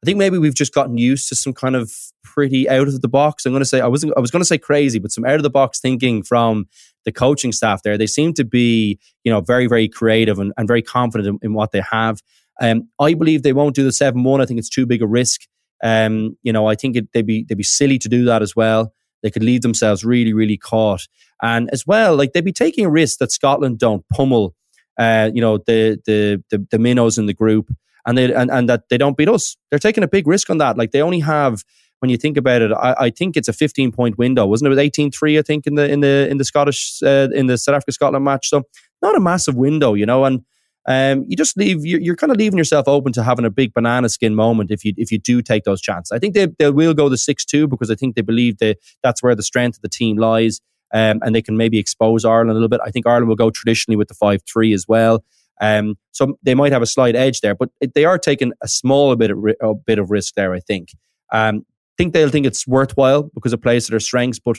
I think maybe we've just gotten used to some kind of pretty out of the box. I'm going to say I wasn't. I was going to say crazy, but some out of the box thinking from the coaching staff there. They seem to be, you know, very very creative and, and very confident in, in, what they have. Um, I believe they won't do the seven one. I think it's too big a risk. Um, you know, I think it, they'd be they'd be silly to do that as well. They could leave themselves really really caught, and as well, like they'd be taking a risk that Scotland don't pummel, uh, you know, the the the, the minnows in the group and they and, and that they don't beat us. They're taking a big risk on that. Like they only have when you think about it, I, I think it's a 15 point window, wasn't it? It was 18-3, I think, in the in the in the Scottish uh, in the South Africa Scotland match. So not a massive window, you know, and um, you just leave you're, you're, kind of leaving yourself open to having a big banana skin moment if you if you do take those chances. I think they they will go the six two because I think they believe that that's where the strength of the team lies, um, and they can maybe expose Ireland a little bit. I think Ireland will go traditionally with the five three as well. Um, so they might have a slight edge there, but they are taking a small bit of a bit of risk there. I think. Um, think they'll think it's worthwhile because it plays to their strengths. But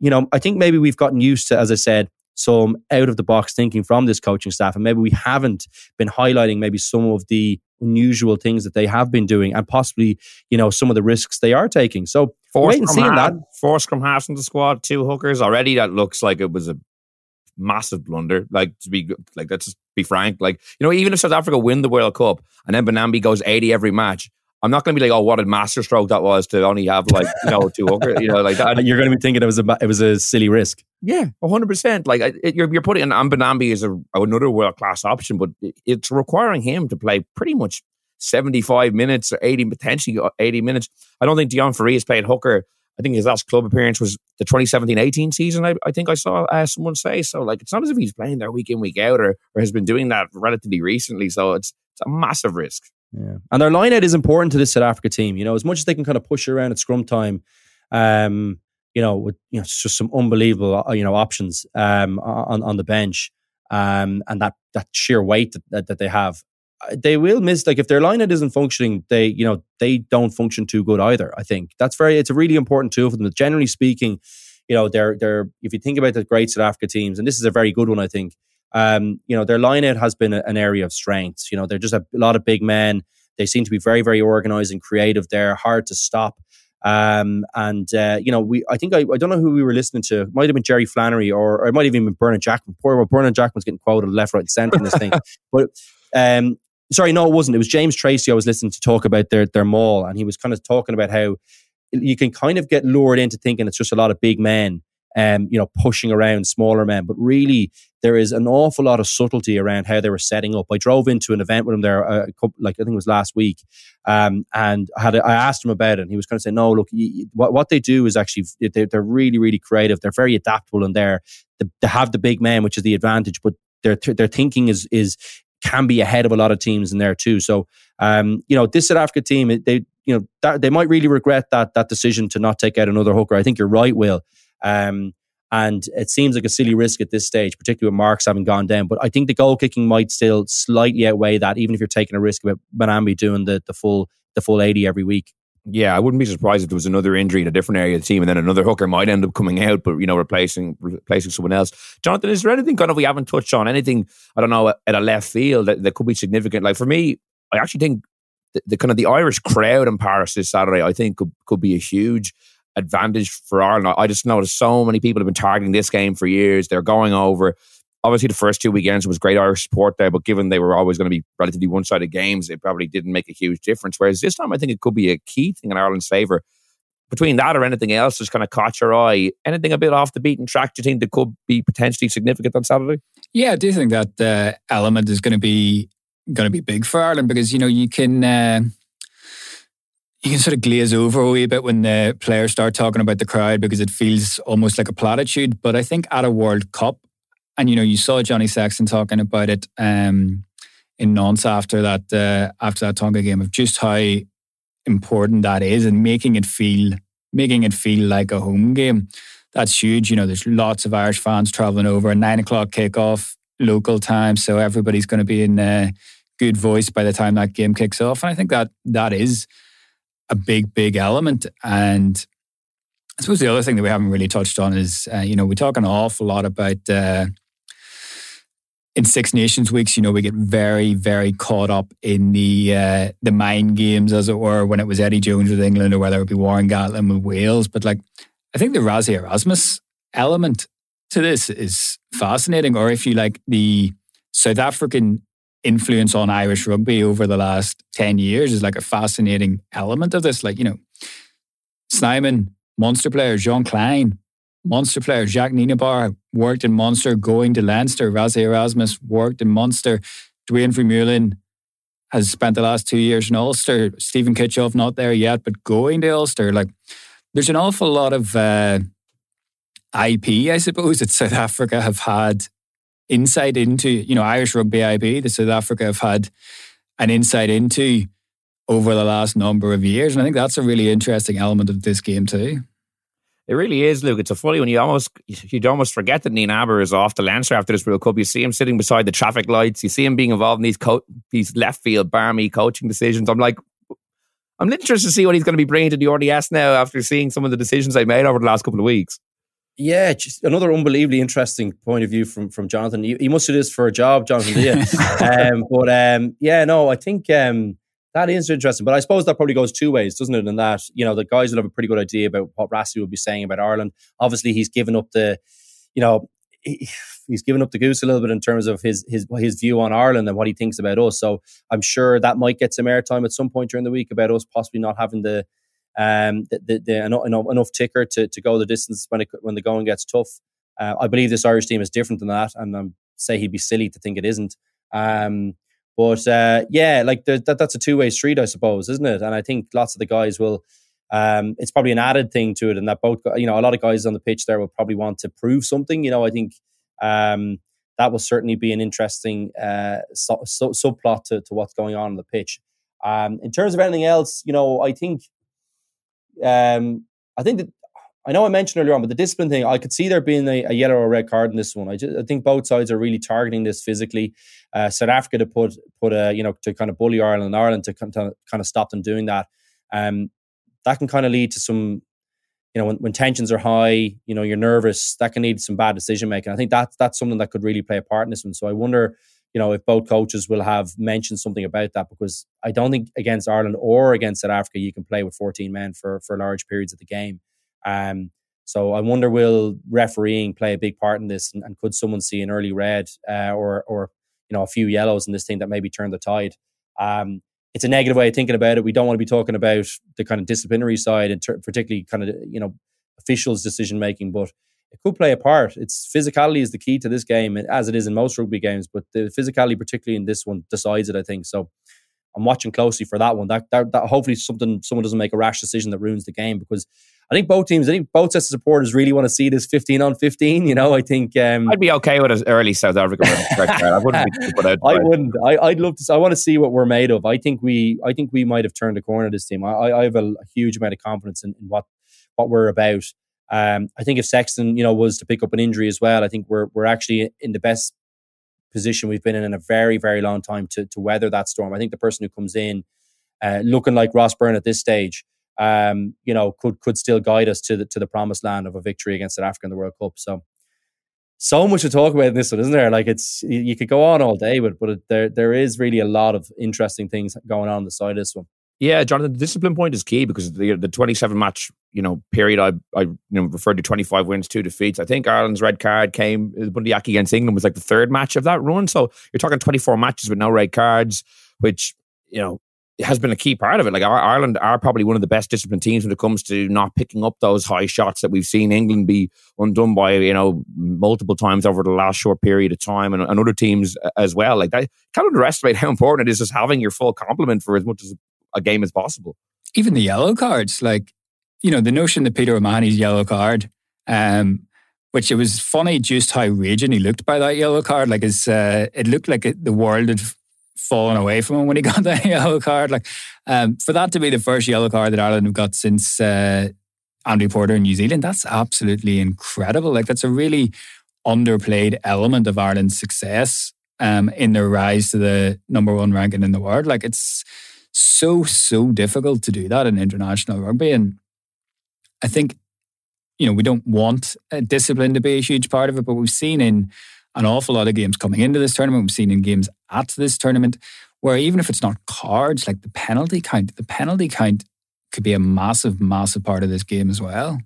you know, I think maybe we've gotten used to, as I said, some out of the box thinking from this coaching staff, and maybe we haven't been highlighting maybe some of the unusual things that they have been doing, and possibly you know some of the risks they are taking. So Four Wait and half, that. four scrum halves in the squad, two hookers. Already that looks like it was a massive blunder. Like to be like let's just be frank. Like, you know, even if South Africa win the World Cup and then Mbonambi goes 80 every match, I'm not gonna be like, oh, what a masterstroke that was to only have like, you know, two hookers, you know, like that. You're going to be thinking it was a it was a silly risk. Yeah, hundred percent. Like it, you're, you're putting and Mbonambi is a, another world class option, but it's requiring him to play pretty much seventy five minutes or eighty potentially uh, eighty minutes. I don't think Deon Fourie has played hooker. I think his last club appearance was the 2017-18 season. I, I think I saw uh, someone say so. Like it's not as if he's playing there week in week out or, or has been doing that relatively recently. So it's it's a massive risk. Yeah. And their line out is important to this South Africa team. You know, as much as they can kind of push around at scrum time, um, you know, with you know, it's just some unbelievable uh, you know options um, on on the bench, um, and that that sheer weight that, that, that they have. They will miss like if their line out isn't functioning, they you know they don't function too good either. I think that's very it's a really important tool for them. Generally speaking, you know they're they're if you think about the great South Africa teams, and this is a very good one, I think. Um, you know their line out has been a, an area of strength. You know they're just a, a lot of big men. They seem to be very very organized and creative. They're hard to stop. Um, and uh, you know, we I think I, I don't know who we were listening to. It might have been Jerry Flannery or, or it might have even been Bernard Jackman. Poor well, Bernard Jackman's getting quoted left, right, and centre in this thing. But um, sorry, no, it wasn't. It was James Tracy. I was listening to talk about their their maul, and he was kind of talking about how you can kind of get lured into thinking it's just a lot of big men, um, you know, pushing around smaller men, but really there is an awful lot of subtlety around how they were setting up. I drove into an event with him there, a couple, like I think it was last week, um, and I had a, I asked him about it, and he was kind of saying, "No, look, you, what what they do is actually they're, they're really really creative. They're very adaptable, and they're they, they have the big men, which is the advantage, but their their thinking is is can be ahead of a lot of teams in there too. So, um, you know, this South Africa team, they you know that, they might really regret that that decision to not take out another hooker. I think you're right, Will. Um, and it seems like a silly risk at this stage, particularly with Marx having gone down. But I think the goal kicking might still slightly outweigh that, even if you're taking a risk about Mbonambi doing the, the full the full 80 every week. Yeah, I wouldn't be surprised if there was another injury in a different area of the team, and then another hooker might end up coming out, but you know, replacing replacing someone else. Jonathan, is there anything kind of we haven't touched on? Anything I don't know at a left field that, that could be significant? Like for me, I actually think the, the kind of the Irish crowd in Paris this Saturday, I think could could be a huge advantage for Ireland. I- just noticed so many people have been targeting this game for years. They're going over. Obviously, the first two weekends was great Irish support there, but given they were always going to be relatively one sided games, it probably didn't make a huge difference. Whereas this time, I think it could be a key thing in Ireland's favour. Between that or anything else that's kind of caught your eye, anything a bit off the beaten track, do you think that could be potentially significant on Saturday? Yeah, I do think that uh, element is going to be going to be big for Ireland because you know you can uh, you can sort of glaze over a wee bit when the players start talking about the crowd because it feels almost like a platitude. But I think at a World Cup, and you know you saw Johnny Sexton talking about it um, in Nantes after that uh, after that Tonga game of just how important that is and making it feel making it feel like a home game. That's huge. You know, there's lots of Irish fans traveling over. A nine o'clock kickoff local time, so everybody's going to be in uh, good voice by the time that game kicks off. And I think that that is a big, big element. And I suppose the other thing that we haven't really touched on is, uh, you know, we talk an awful lot about uh, in Six Nations weeks. You know, we get very, very caught up in the uh, the mind games, as it were, when it was Eddie Jones with England or whether it be Warren Gatland with Wales. But like, I think the Rassie Erasmus element to this is fascinating. Or if you like, the South African influence on Irish rugby over the last 10 years is like a fascinating element of this. Like, you know, Snyman, Munster player, Jean Kleyn, Munster player, Jacques Nienaber, worked in Munster, going to Leinster. Rassie Erasmus worked in Munster. Duane Vermeulen has spent the last two years in Ulster. Steven Kitshoff not there yet, but going to Ulster. Like, there's an awful lot of uh, IP, I suppose, that South Africa have had insight into, you know, Irish rugby IP that South Africa have had an insight into over the last number of years. And I think that's a really interesting element of this game too. It really is, Luke. It's a funny one. You almost you'd almost forget that Nienaber is off the Leinster after this World Cup. You see him sitting beside the traffic lights. You see him being involved in these co- these left field barmy coaching decisions. I'm like, I'm interested to see what he's going to be bringing to the RDS now after seeing some of the decisions they made over the last couple of weeks. Yeah, just another unbelievably interesting point of view from from Jonathan. You, you must do this for a job, Jonathan. um, but um, yeah, no, I think um, That is interesting, but I suppose that probably goes two ways, doesn't it? In that you know the guys will have a pretty good idea about what Rassie will be saying about Ireland. Obviously, he's given up the, you know, he, he's given up the goose a little bit in terms of his his his view on Ireland and what he thinks about us. So I'm sure that might get some airtime at some point during the week about us possibly not having the um the, the, the enough, enough ticker to, to go the distance when it when the going gets tough. Uh, I believe this Irish team is different than that, and I'm say he'd be silly to think it isn't. Um, but uh, yeah, like that, that's a two way street, I suppose, isn't it? And I think lots of the guys will. Um, it's probably an added thing to it, and that both you know a lot of guys on the pitch there will probably want to prove something. You know, I think um, that will certainly be an interesting uh, subplot to, to what's going on on the pitch. Um, in terms of anything else, you know, I think um, I think that I know I mentioned earlier on, but the discipline thing, I could see there being a, a yellow or red card in this one. I, just, I think both sides are really targeting this physically. Uh, South Africa to put put a you know to kind of bully Ireland, and Ireland to, to kind of stop them doing that. Um, that can kind of lead to some, you know, when, when tensions are high, you know, you're nervous. That can lead to some bad decision making. I think that's that's something that could really play a part in this one. So I wonder, you know, if both coaches will have mentioned something about that because I don't think against Ireland or against South Africa you can play with 14 men for for large periods of the game. Um, so I wonder will refereeing play a big part in this, and, and could someone see an early red uh, or or you know a few yellows in this thing that maybe turn the tide? Um, it's a negative way of thinking about it. We don't want to be talking about the kind of disciplinary side, and ter- particularly kind of you know officials' decision making, but it could play a part. It's physicality is the key to this game, as it is in most rugby games, but the physicality, particularly in this one, decides it. I think so. I'm watching closely for that one. That, that, that hopefully something someone doesn't make a rash decision that ruins the game because I think both teams, I think both sets of supporters really want to see this 15 on 15. You know, I think um, I'd be okay with an early South Africa I wouldn't be. I wouldn't. I, would love to. I want to see what we're made of. I think we. I think we might have turned a corner this team. I, I have a, a, huge amount of confidence in, in what what we're about. Um, I think if Sexton, you know, was to pick up an injury as well, I think we're we're actually in the best position we've been in in a very very long time to to weather that storm. I think the person who comes in uh, looking like Ross Byrne at this stage, um, you know, could could still guide us to the to the promised land of a victory against South Africa in the World Cup. So, so much to talk about in this one, isn't there? Like it's you could go on all day, but but there there is really a lot of interesting things going on, on the side of this one. Yeah, Jonathan, the discipline point is key because the the 27 match, you know, period I I you know referred to 25 wins, two defeats. I think Ireland's red card came Bundee Aki against England was like the third match of that run. So you're talking 24 matches with no red cards, which, you know, has been a key part of it. Like Ireland are probably one of the best disciplined teams when it comes to not picking up those high shots that we've seen England be undone by, you know, multiple times over the last short period of time and, and other teams as well. Like I can't underestimate how important it is just having your full complement for as much as a game as possible. Even the yellow cards, like, you know, the notion that Peter O'Mahony's yellow card, um, which it was funny just how raging he looked by that yellow card. Like, his, uh, it looked like it, the world had fallen away from him when he got that yellow card. Like, um, for that to be the first yellow card that Ireland have got since uh, Andy Porter in New Zealand, that's absolutely incredible. Like, that's a really underplayed element of Ireland's success um, in their rise to the number one ranking in the world. Like, it's so, so difficult to do that in international rugby. And I think, you know, we don't want discipline to be a huge part of it, but we've seen in an awful lot of games coming into this tournament, we've seen in games at this tournament, where even if it's not cards, like the penalty count, the penalty count could be a massive, massive part of this game as well.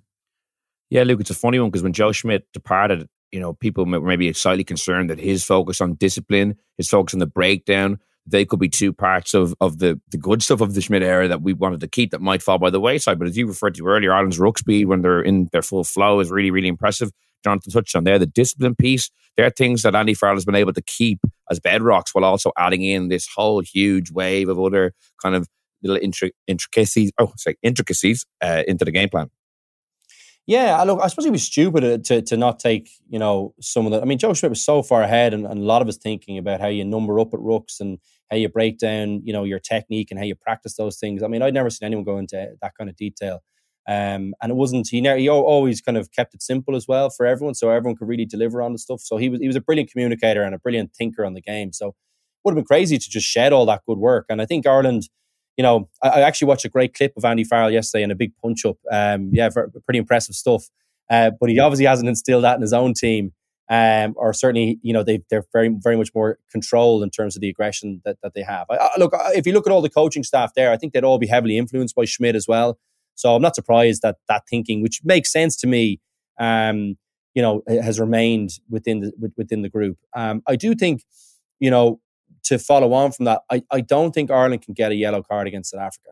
Yeah, Luke, it's a funny one because when Joe Schmidt departed, you know, people were maybe slightly concerned that his focus on discipline, his focus on the breakdown, they could be two parts of, of the, the good stuff of the Schmidt era that we wanted to keep that might fall by the wayside. But as you referred to earlier, Ireland's ruck speed when they're in their full flow is really, really impressive. Jonathan touched on there, the discipline piece. There are things that Andy Farrell has been able to keep as bedrocks while also adding in this whole huge wave of other kind of little intricacies, oh, sorry, intricacies uh, into the game plan. Yeah, look, I suppose he was stupid to, to not take, you know, some of the. I mean, Joe Schmidt was so far ahead, and, and a lot of his thinking about how you number up at rucks and how you break down, you know, your technique and how you practice those things. I mean, I'd never seen anyone go into that kind of detail. Um, and it wasn't he, never, he always kind of kept it simple as well for everyone, so everyone could really deliver on the stuff. So he was he was a brilliant communicator and a brilliant thinker on the game. So it would have been crazy to just shed all that good work. And I think Ireland you know, I, I, actually watched a great clip of Andy Farrell yesterday in a big punch up. Um, yeah, pretty impressive stuff. Uh, but he obviously hasn't instilled that in his own team. um, or certainly, you know, they they're very very much more controlled in terms of the aggression that, that they have. I, I, look, if you look at all the coaching staff there, I think they'd all be heavily influenced by Schmidt as well. So I'm not surprised that that thinking, which makes sense to me, um, you know, has remained within the within the group. Um, I do think, you know, to follow on from that, I, I don't think Ireland can get a yellow card against South Africa.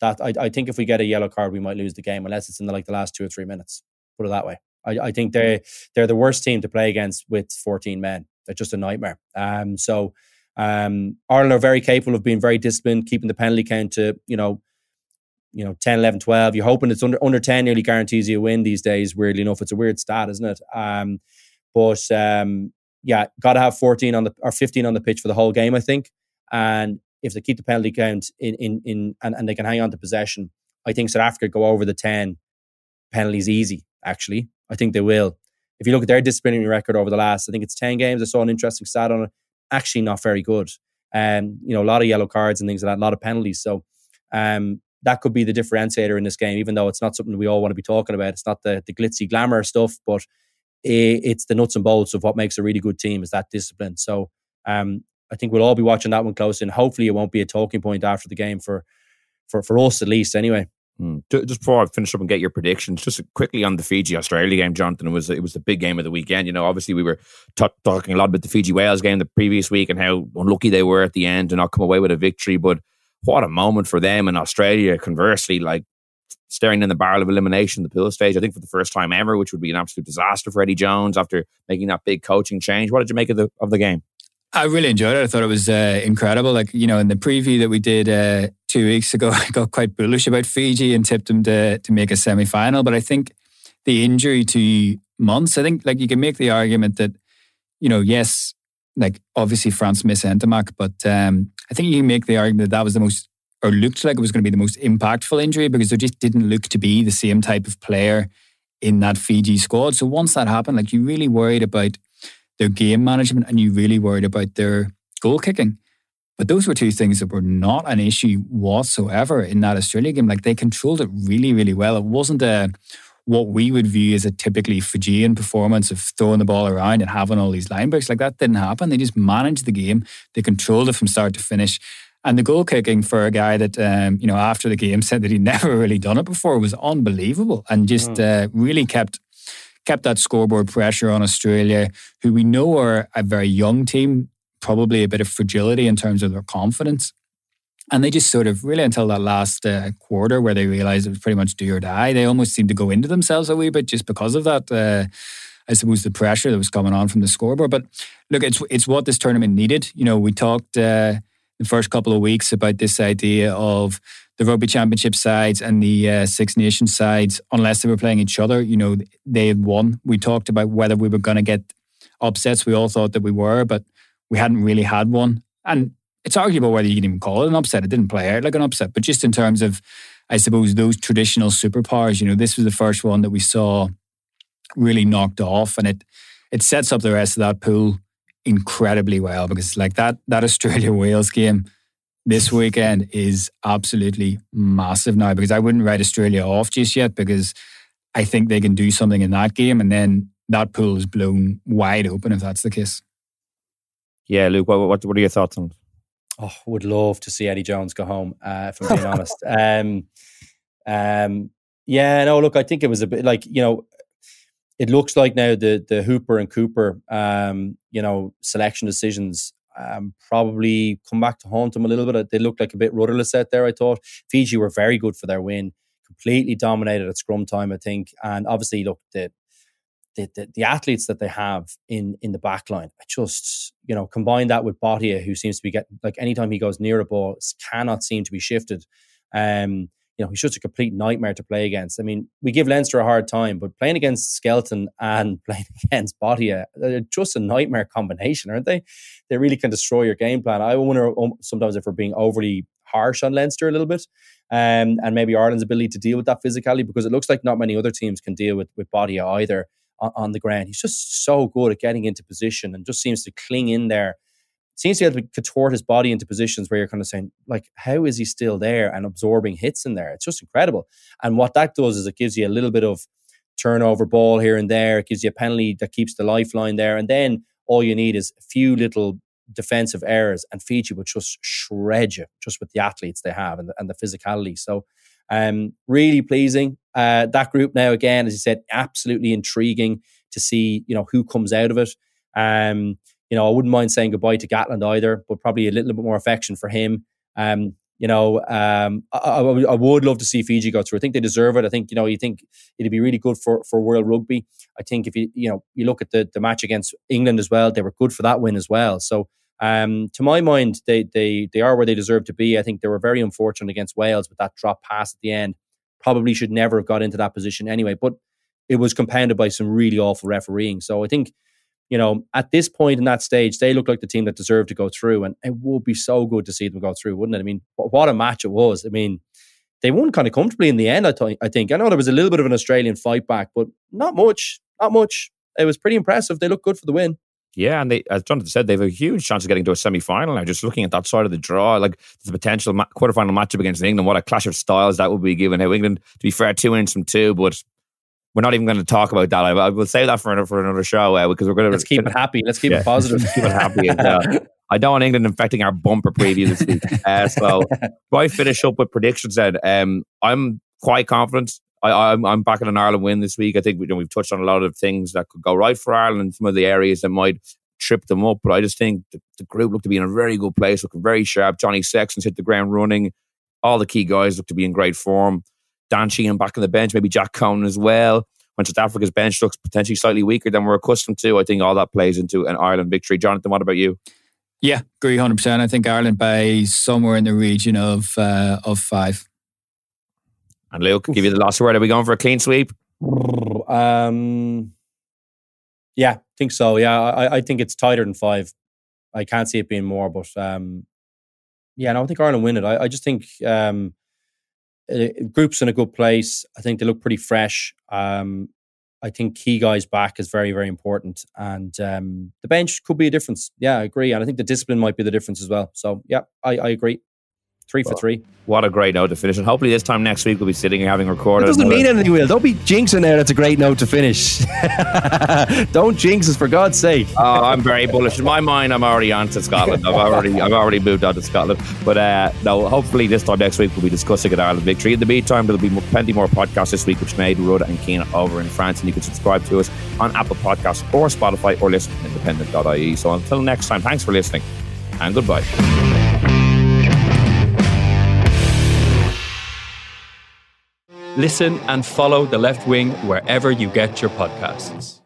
That I, I think if we get a yellow card, we might lose the game unless it's in the, like the last two or three minutes. Put it that way. I, I think they they're the worst team to play against with 14 men. They're just a nightmare. Um, so um, Ireland are very capable of being very disciplined, keeping the penalty count to you know, you know, 10, 11, 12. You're hoping it's under under 10 nearly guarantees you a win these days. Weirdly enough, it's a weird stat, isn't it? Um, but um, yeah, got to have 14 on the or 15 on the pitch for the whole game, I think. And if they keep the penalty count in in in and, and they can hang on to possession, I think South Africa go over the 10 penalties easy. Actually, I think they will. If you look at their disciplinary record over the last, I think it's 10 games. I saw an interesting stat on it. Actually, not very good. Um, you know, a lot of yellow cards and things like that, a lot of penalties. So um, that could be the differentiator in this game, even though it's not something we all want to be talking about. It's not the, the glitzy glamour stuff, but it, it's the nuts and bolts of what makes a really good team is that discipline. So um, I think we'll all be watching that one close, and hopefully it won't be a talking point after the game for for for us at least. Anyway. Hmm. Just before I finish up and get your predictions, just quickly on the Fiji Australia game, Jonathan. It was it was the big game of the weekend. You know, obviously we were t- talking a lot about the Fiji Wales game the previous week and how unlucky they were at the end to not come away with a victory. But what a moment for them in Australia. Conversely, like staring in the barrel of elimination, the pool stage. I think for the first time ever, which would be an absolute disaster for Eddie Jones after making that big coaching change. What did you make of the of the game? I really enjoyed it. I thought it was uh, incredible. Like, you know, in the preview that we did uh, two weeks ago, I got quite bullish about Fiji and tipped them to, to make a semi final. But I think the injury to Muntz, I think, like, you can make the argument that, you know, yes, like, obviously France missed Ntamack, but um, I think you make the argument that that was the most, or looked like it was going to be the most impactful injury because there just didn't look to be the same type of player in that Fiji squad. So once that happened, like, you really worried about their game management and you really worried about their goal kicking. But those were two things that were not an issue whatsoever in that Australia game. Like they controlled it really, really well. It wasn't a what we would view as a typically Fijian performance of throwing the ball around and having all these line breaks. Like that didn't happen. They just managed the game. They controlled it from start to finish. And the goal kicking for a guy that, um, you know, after the game said that he'd never really done it before was unbelievable and just mm. uh, really kept kept that scoreboard pressure on Australia, who we know are a very young team, probably a bit of fragility in terms of their confidence. And they just sort of really until that last uh, quarter where they realized it was pretty much do or die, they almost seemed to go into themselves a wee bit just because of that. Uh, I suppose the pressure that was coming on from the scoreboard. But look, it's it's what this tournament needed. You know, we talked uh, the first couple of weeks about this idea of the rugby championship sides and the uh, Six Nations sides, unless they were playing each other, you know, they had won. We talked about whether we were going to get upsets. We all thought that we were, but we hadn't really had one. And it's arguable whether you can even call it an upset. It didn't play out like an upset, but just in terms of, I suppose, those traditional superpowers, you know, this was the first one that we saw really knocked off, and it it sets up the rest of that pool incredibly well because like that that Australia Wales game this weekend is absolutely massive now because I wouldn't write Australia off just yet because I think they can do something in that game and then that pool is blown wide open if that's the case. Yeah, Luke, what, what, what are your thoughts on it? Oh, would love to see Eddie Jones go home, uh, if I'm being honest. Um, um, yeah, no, look, I think it was a bit like, you know, it looks like now the the Hooper and Cooper, um, you know, selection decisions um, probably come back to haunt them a little bit. They looked like a bit rudderless out there, I thought. Fiji were very good for their win, completely dominated at scrum time, I think. And obviously, look, the, the, the, the athletes that they have in, in the back line, I just, you know, combine that with Botia, who seems to be getting, like, anytime he goes near a ball, cannot seem to be shifted. Um, you know, he's just a complete nightmare to play against. I mean, we give Leinster a hard time, but playing against Skelton and playing against Botia, they're just a nightmare combination, aren't they? They really can destroy your game plan. I wonder um, sometimes if we're being overly harsh on Leinster a little bit, um, and maybe Ireland's ability to deal with that physicality, because it looks like not many other teams can deal with with Botia either on, on the ground. He's just so good at getting into position and just seems to cling in there seems to be able to contort his body into positions where you're kind of saying, like, how is he still there and absorbing hits in there? It's just incredible. And what that does is it gives you a little bit of turnover ball here and there. It gives you a penalty that keeps the lifeline there. And then all you need is a few little defensive errors and Fiji will just shred you just with the athletes they have and the, and the physicality. So um, really pleasing. Uh, that group now, again, as you said, absolutely intriguing to see, you know, who comes out of it. Um, you know, I wouldn't mind saying goodbye to Gatland either, but probably a little bit more affection for him. Um, you know, um, I, I, I, would love to see Fiji go through. I think they deserve it. I think you know, you think it'd be really good for for World Rugby. I think if you you know you look at the the match against England as well, they were good for that win as well. So um, to my mind, they they they are where they deserve to be. I think they were very unfortunate against Wales with that drop pass at the end. Probably should never have got into that position anyway. But it was compounded by some really awful refereeing. So I think you know, at this point in that stage, they look like the team that deserved to go through, and it would be so good to see them go through, wouldn't it? I mean, what a match it was. I mean, they won kind of comfortably in the end. I, th- I think. I know there was a little bit of an Australian fight back, but not much. Not much. It was pretty impressive. They looked good for the win. Yeah, and they, as Jonathan said, they have a huge chance of getting to a semi final now. Just looking at that side of the draw, like the potential ma- quarterfinal matchup against England, what a clash of styles that would be given. How England, to be fair, two wins from two, but we're not even going to talk about that. I, I will say that for another, for another show uh, because we're going to let's keep it happy. Let's keep yeah, it positive. keep it happy. And, uh, I don't want England infecting our bumper preview this week. Uh, so, I finish up with predictions, then um, I'm quite confident. I, am I'm, I'm an Ireland win this week. I think we, you know, we've touched on a lot of things that could go right for Ireland some of the areas that might trip them up. But I just think the, the group look to be in a very good place, looking very sharp. Johnny Sexton's hit the ground running. All the key guys look to be in great form. Dan Sheehan back on the bench, maybe Jack Conan as well when South Africa's bench looks potentially slightly weaker than we're accustomed to, I think all that plays into an Ireland victory. Jonathan, what about you? Yeah, agree 100%. I think Ireland by somewhere in the region of uh, of five. And Luke, give you the last word. Are we going for a clean sweep? Um, yeah, I think so. Yeah, I, I think it's tighter than five. I can't see it being more, but um, yeah, no, I think Ireland win it. I, I just think um, uh, group's in a good place. I think they look pretty fresh. Um, I think key guys back is very, very important. And um, the bench could be a difference. Yeah, I agree. And I think the discipline might be the difference as well. So, yeah, I, I agree. Three for three. What a great note to finish. And hopefully this time next week we'll be sitting and having recorded. It doesn't mean anything, Will. Don't be jinxing there. That's a great note to finish. Don't jinx us for God's sake. oh, I'm very bullish. In my mind, I'm already on to Scotland. I've already I've already moved on to Scotland. But uh, no, hopefully this time next week we'll be discussing an Ireland victory. In the meantime, there'll be plenty more podcasts this week, which made Rudd and Cian over in France. And you can subscribe to us on Apple Podcasts or Spotify or listen to independent.ie. So until next time, thanks for listening and goodbye. Listen and follow The Left Wing wherever you get your podcasts.